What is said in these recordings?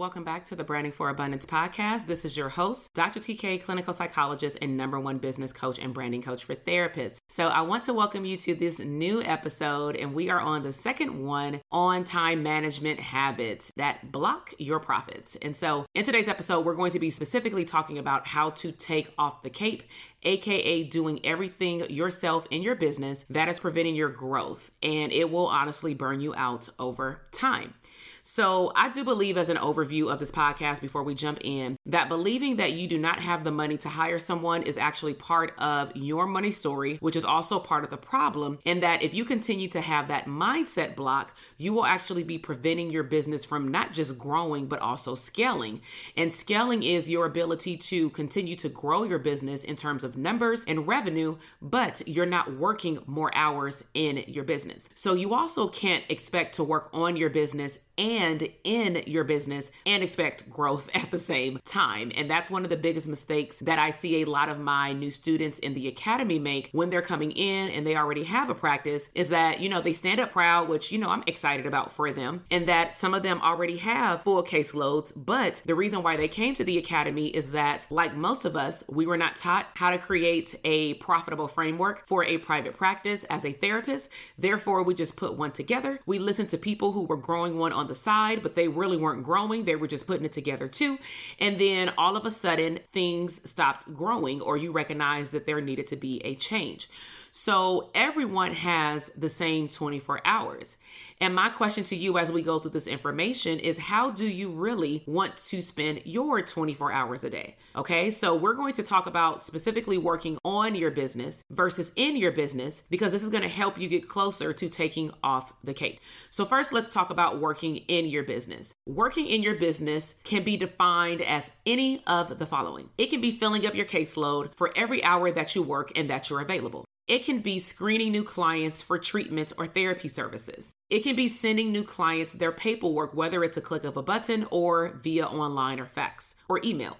Welcome back to the Branding for Abundance podcast. This is your host, Dr. TK, clinical psychologist and number one business coach and branding coach for therapists. So, I want to welcome you to this new episode, and we are on the second one on time management habits that block your profits. And so, in today's episode, we're going to be specifically talking about how to take off the cape aka doing everything yourself in your business that is preventing your growth, and it will honestly burn you out over time. So, I do believe, as an overview of this podcast before we jump in, that believing that you do not have the money to hire someone is actually part of your money story, which is also part of the problem. And that if you continue to have that mindset block, you will actually be preventing your business from not just growing, but also scaling. And scaling is your ability to continue to grow your business in terms of numbers and revenue, but you're not working more hours in your business. So, you also can't expect to work on your business and in your business and expect growth at the same time. And that's one of the biggest mistakes that I see a lot of my new students in the academy make when they're coming in and they already have a practice is that, you know, they stand up proud, which, you know, I'm excited about for them, and that some of them already have full caseloads. But the reason why they came to the academy is that, like most of us, we were not taught how to create a profitable framework for a private practice as a therapist. Therefore, we just put one together. We listened to people who were growing one on the side, but they really weren't growing. They were just putting it together too. And then all of a sudden, things stopped growing, or you recognize that there needed to be a change. So everyone has the same 24 hours. And my question to you as we go through this information is how do you really want to spend your 24 hours a day? Okay, so we're going to talk about specifically working on your business versus in your business because this is going to help you get closer to taking off the cape. So, first, let's talk about working in your business. Working in your business can be defined as any of the following it can be filling up your caseload for every hour that you work and that you're available. It can be screening new clients for treatments or therapy services. It can be sending new clients their paperwork, whether it's a click of a button or via online or fax or email.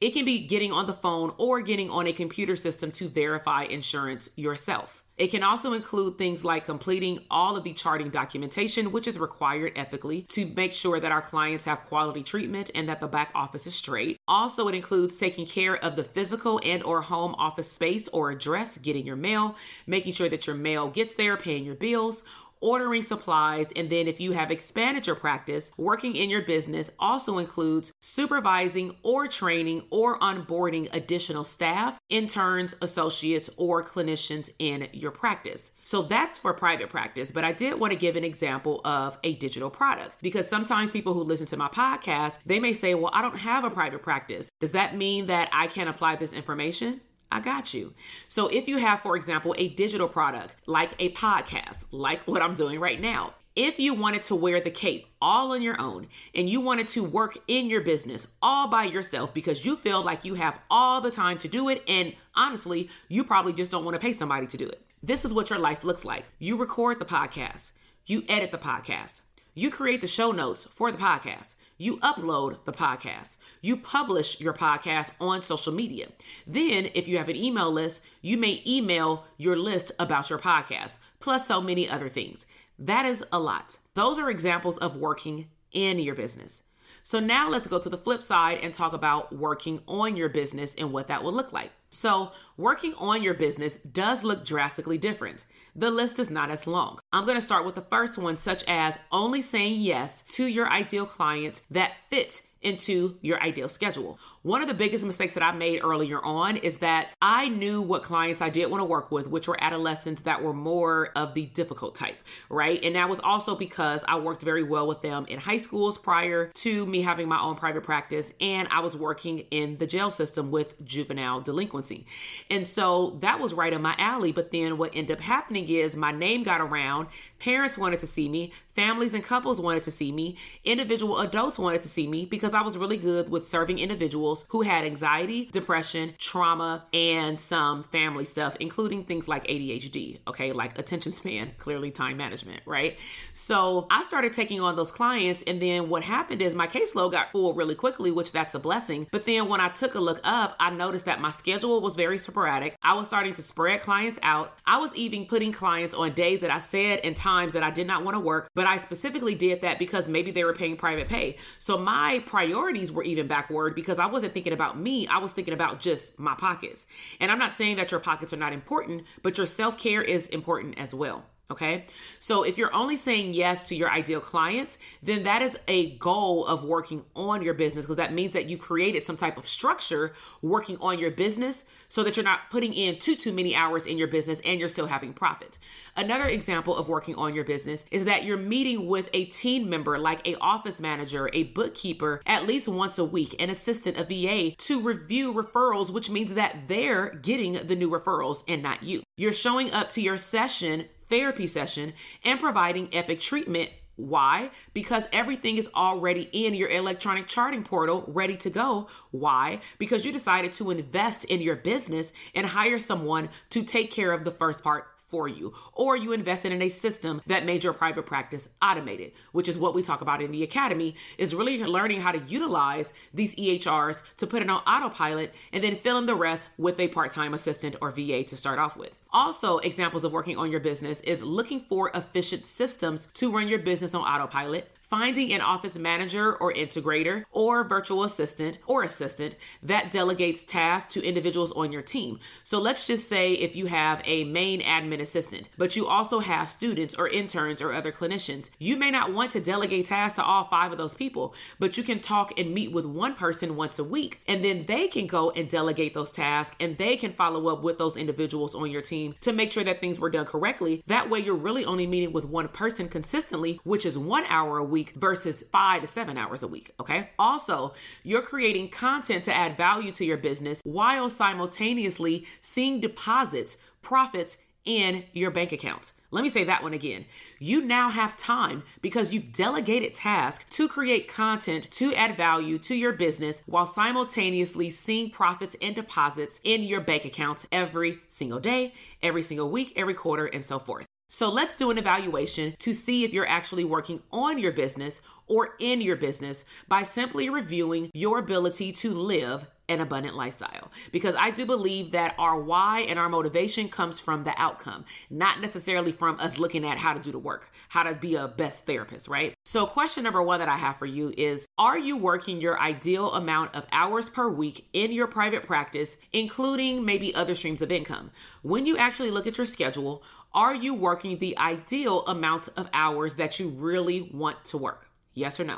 It can be getting on the phone or getting on a computer system to verify insurance yourself. It can also include things like completing all of the charting documentation, which is required ethically to make sure that our clients have quality treatment and that the back office is straight. Also, it includes taking care of the physical and or home office space or address, getting your mail, making sure that your mail gets there, paying your bills, ordering supplies, and then if you have expanded your practice, working in your business also includes supervising or training or onboarding additional staff, interns, associates, or clinicians in your practice. So that's for private practice, but I did want to give an example of a digital product because sometimes people who listen to my podcast, they may say, "Well, I don't have a private practice." Does that mean that I can't apply this information? I got you. So, if you have, for example, a digital product like a podcast, like what I'm doing right now, If you wanted to wear the cape all on your own and you wanted to work in your business all by yourself because you feel like you have all the time to do it, and honestly, you probably just don't want to pay somebody to do it. This is what your life looks like. You record the podcast, you edit the podcast, you create the show notes for the podcast. You upload the podcast. You publish your podcast on social media. Then, if you have an email list, you may email your list about your podcast, plus so many other things. That is a lot. Those are examples of working in your business. So now let's go to the flip side and talk about working on your business and what that will look like. So, working on your business does look drastically different. The list is not as long. I'm going to start with the first one, such as only saying yes to your ideal clients that fit into your ideal schedule. One of the biggest mistakes that I made earlier on is that I knew what clients I did want to work with, which were adolescents that were more of the difficult type, right? And that was also because I worked very well with them in high schools prior to me having my own private practice, and I was working in the jail system with juvenile delinquency. And so that was right in my alley. But then what ended up happening is my name got around, parents wanted to see me, families and couples wanted to see me, individual adults wanted to see me because I was really good with serving individuals who had anxiety, depression, trauma, and some family stuff, including things like ADHD, okay, like attention span, clearly time management, right? So I started taking on those clients, and then what happened is my caseload got full really quickly, which that's a blessing. But then when I took a look up, I noticed that my schedule was very sporadic. I was starting to spread clients out. I was even putting clients on days that I said and times that I did not want to work, but I specifically did that because maybe they were paying private pay. So my priorities were even backward because I wasn't thinking about me. I was thinking about just my pockets. And I'm not saying that your pockets are not important, but your self care is important as well. Okay. So if you're only saying yes to your ideal clients, then that is a goal of working on your business because that means that you've created some type of structure working on your business so that you're not putting in too too many hours in your business and you're still having profit. Another example of working on your business is that you're meeting with a team member like a office manager, a bookkeeper at least once a week, an assistant, a VA to review referrals, which means that they're getting the new referrals and not you. You're showing up to your session therapy session and providing epic treatment why? Because everything is already in your electronic charting portal ready to go. Why? Because you decided to invest in your business and hire someone to take care of the first part for you, or you invested in a system that made your private practice automated, which is what we talk about in the academy, is really learning how to utilize these EHRs to put it on autopilot and then fill in the rest with a part time assistant or VA to start off with. Also, examples of working on your business is looking for efficient systems to run your business on autopilot, finding an office manager or integrator or virtual assistant or assistant that delegates tasks to individuals on your team. So let's just say if you have a main admin assistant, but you also have students or interns or other clinicians, you may not want to delegate tasks to all five of those people, but you can talk and meet with one person once a week, and then they can go and delegate those tasks and they can follow up with those individuals on your team to make sure that things were done correctly. That way, you're really only meeting with one person consistently, which is one hour a week week versus five to seven hours a week. Okay. Also, you're creating content to add value to your business while simultaneously seeing deposits, profits in your bank account. Let me say that one again. You now have time because you've delegated tasks to create content to add value to your business while simultaneously seeing profits and deposits in your bank account every single day, every single week, every quarter, and so forth. So let's do an evaluation to see if you're actually working on your business or in your business by simply reviewing your ability to live an abundant lifestyle. Because I do believe that our why and our motivation comes from the outcome, not necessarily from us looking at how to do the work, how to be a best therapist, right? So, question number one that I have for you is Are you working your ideal amount of hours per week in your private practice, including maybe other streams of income? When you actually look at your schedule, are you working the ideal amount of hours that you really want to work? Yes or no?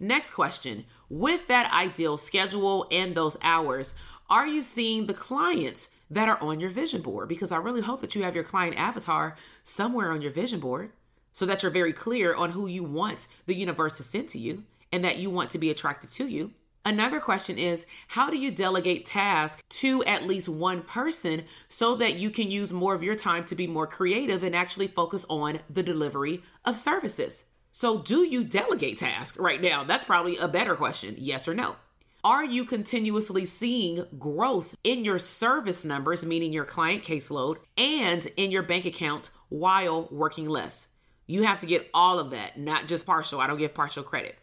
Next question With that ideal schedule and those hours, are you seeing the clients that are on your vision board? Because I really hope that you have your client avatar somewhere on your vision board so that you're very clear on who you want the universe to send to you and that you want to be attracted to you. Another question is how do you delegate tasks to at least one person so that you can use more of your time to be more creative and actually focus on the delivery of services? So, do you delegate tasks right now? That's probably a better question. Yes or no? Are you continuously seeing growth in your service numbers, meaning your client caseload, and in your bank account while working less? You have to get all of that, not just partial. I don't give partial credit.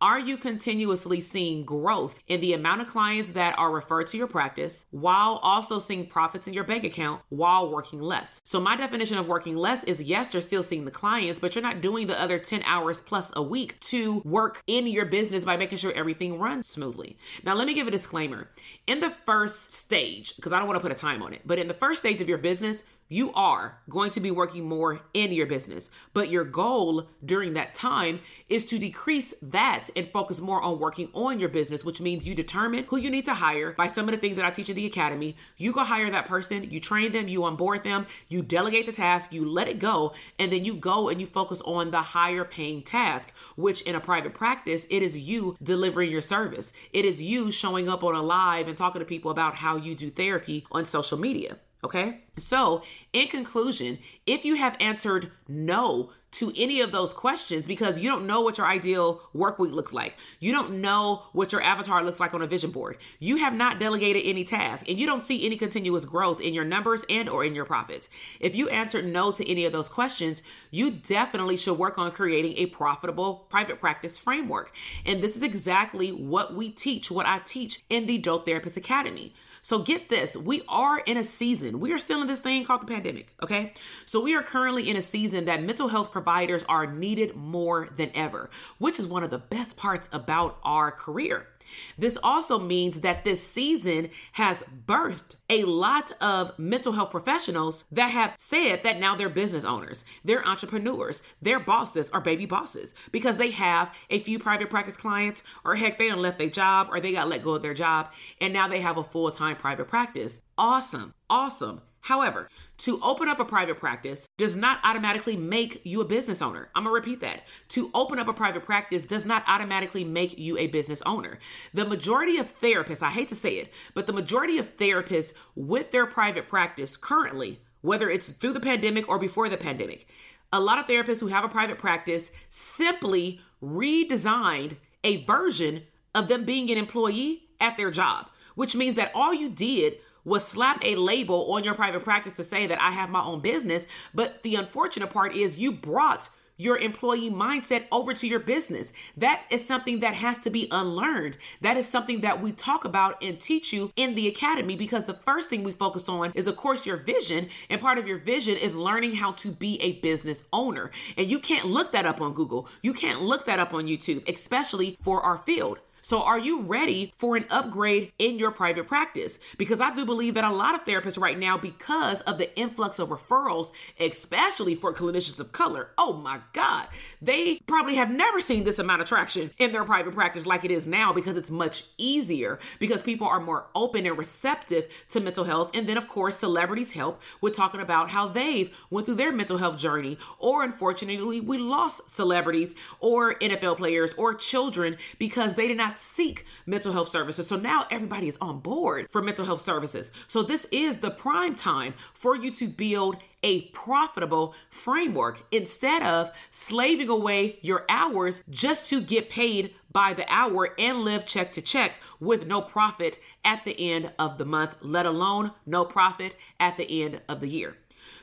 Are you continuously seeing growth in the amount of clients that are referred to your practice while also seeing profits in your bank account while working less? So, my definition of working less is yes, you're still seeing the clients, but you're not doing the other 10 hours plus a week to work in your business by making sure everything runs smoothly. Now, let me give a disclaimer. In the first stage, because I don't want to put a time on it, but in the first stage of your business, you are going to be working more in your business, but your goal during that time is to decrease that and focus more on working on your business, which means you determine who you need to hire by some of the things that I teach in the academy. You go hire that person, you train them, you onboard them, you delegate the task, you let it go, and then you go and you focus on the higher paying task, which in a private practice, it is you delivering your service. It is you showing up on a live and talking to people about how you do therapy on social media. Okay. So, in conclusion, if you have answered no to any of those questions because you don't know what your ideal work week looks like, you don't know what your avatar looks like on a vision board, you have not delegated any task, and you don't see any continuous growth in your numbers and or in your profits. If you answered no to any of those questions, you definitely should work on creating a profitable private practice framework. And this is exactly what we teach, what I teach in the Dope Therapist Academy. So get this, we are in a season. We are still in this thing called the pandemic, okay? So we are currently in a season that mental health providers are needed more than ever, which is one of the best parts about our career. This also means that this season has birthed a lot of mental health professionals that have said that now they're business owners, they're entrepreneurs, they're bosses or baby bosses because they have a few private practice clients, or heck, they done left their job or they got let go of their job and now they have a full time private practice. Awesome, awesome. However, to open up a private practice does not automatically make you a business owner. I'm gonna repeat that. To open up a private practice does not automatically make you a business owner. The majority of therapists, I hate to say it, but the majority of therapists with their private practice currently, whether it's through the pandemic or before the pandemic, a lot of therapists who have a private practice simply redesigned a version of them being an employee at their job, which means that all you did was slap a label on your private practice to say that I have my own business. But the unfortunate part is you brought your employee mindset over to your business. That is something that has to be unlearned. That is something that we talk about and teach you in the academy because the first thing we focus on is, of course, your vision. And part of your vision is learning how to be a business owner. And you can't look that up on Google, you can't look that up on YouTube, especially for our field. So, are you ready for an upgrade in your private practice? Because I do believe that a lot of therapists right now, because of the influx of referrals, especially for clinicians of color, oh my God, they probably have never seen this amount of traction in their private practice like it is now because it's much easier because people are more open and receptive to mental health. And then, of course, celebrities help with talking about how they've went through their mental health journey. Or unfortunately, we lost celebrities or NFL players or children because they did not seek mental health services. So now everybody is on board for mental health services. So this is the prime time for you to build a profitable framework instead of slaving away your hours just to get paid by the hour and live check to check with no profit at the end of the month, let alone no profit at the end of the year.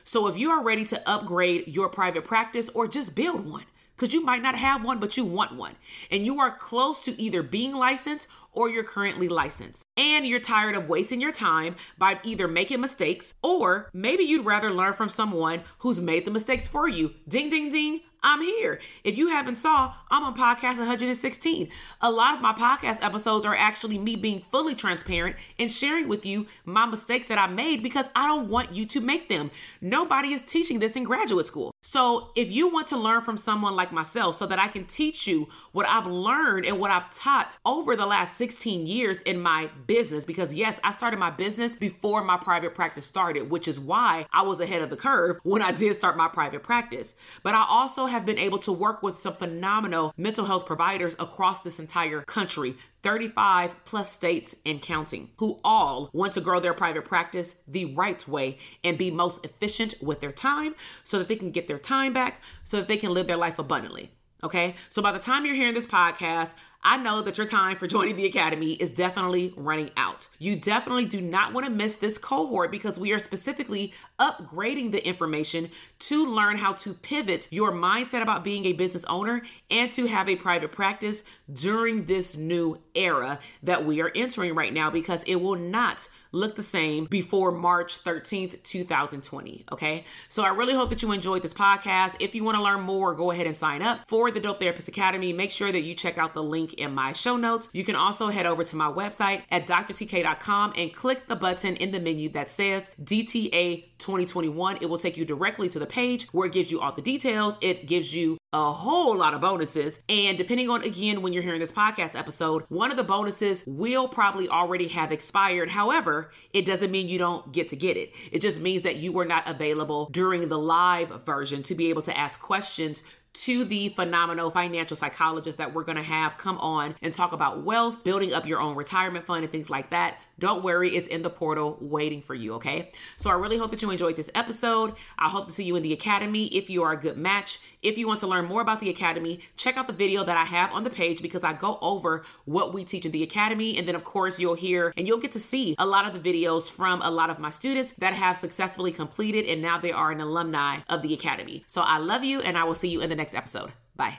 So if you are ready to upgrade your private practice or just build one, because you might not have one, but you want one. And you are close to either being licensed or you're currently licensed. And you're tired of wasting your time by either making mistakes or maybe you'd rather learn from someone who's made the mistakes for you. Ding, ding, ding. I'm here. If you haven't saw, I'm on podcast 116. A lot of my podcast episodes are actually me being fully transparent and sharing with you my mistakes that I made because I don't want you to make them. Nobody is teaching this in graduate school. So, if you want to learn from someone like myself so that I can teach you what I've learned and what I've taught over the last 16 years in my business, because yes, I started my business before my private practice started, which is why I was ahead of the curve when I did start my private practice. But I also have been able to work with some phenomenal mental health providers across this entire country 35 plus states and counting, who all want to grow their private practice the right way and be most efficient with their time so that they can get their time back so that they can live their life abundantly. Okay. So by the time you're hearing this podcast, I know that your time for joining the Academy is definitely running out. You definitely do not want to miss this cohort because we are specifically upgrading the information to learn how to pivot your mindset about being a business owner and to have a private practice during this new era that we are entering right now because it will not look the same before March 13th, 2020. Okay. So I really hope that you enjoyed this podcast. If you want to learn more, go ahead and sign up for the Dope Therapist Academy. Make sure that you check out the link in my show notes. You can also head over to my website at drtk.com and click the button in the menu that says DTA 2021. It will take you directly to the page where it gives you all the details. It gives you a whole lot of bonuses. And depending on, again, when you're hearing this podcast episode, one of the bonuses will probably already have expired. However, it doesn't mean you don't get to get it. It just means that you were not available during the live version to be able to ask questions to the phenomenal financial psychologist that we're going to have come on and talk about wealth, building up your own retirement fund, and things like that. Don't worry, it's in the portal waiting for you, okay? So I really hope that you enjoyed this episode. I hope to see you in the Academy if you are a good match. If you want to learn more about the Academy, check out the video that I have on the page because I go over what we teach in the Academy. And then, of course, you'll hear and you'll get to see a lot of the videos from a lot of my students that have successfully completed and now they are an alumni of the Academy. So I love you and I will see you in the next episode. Bye.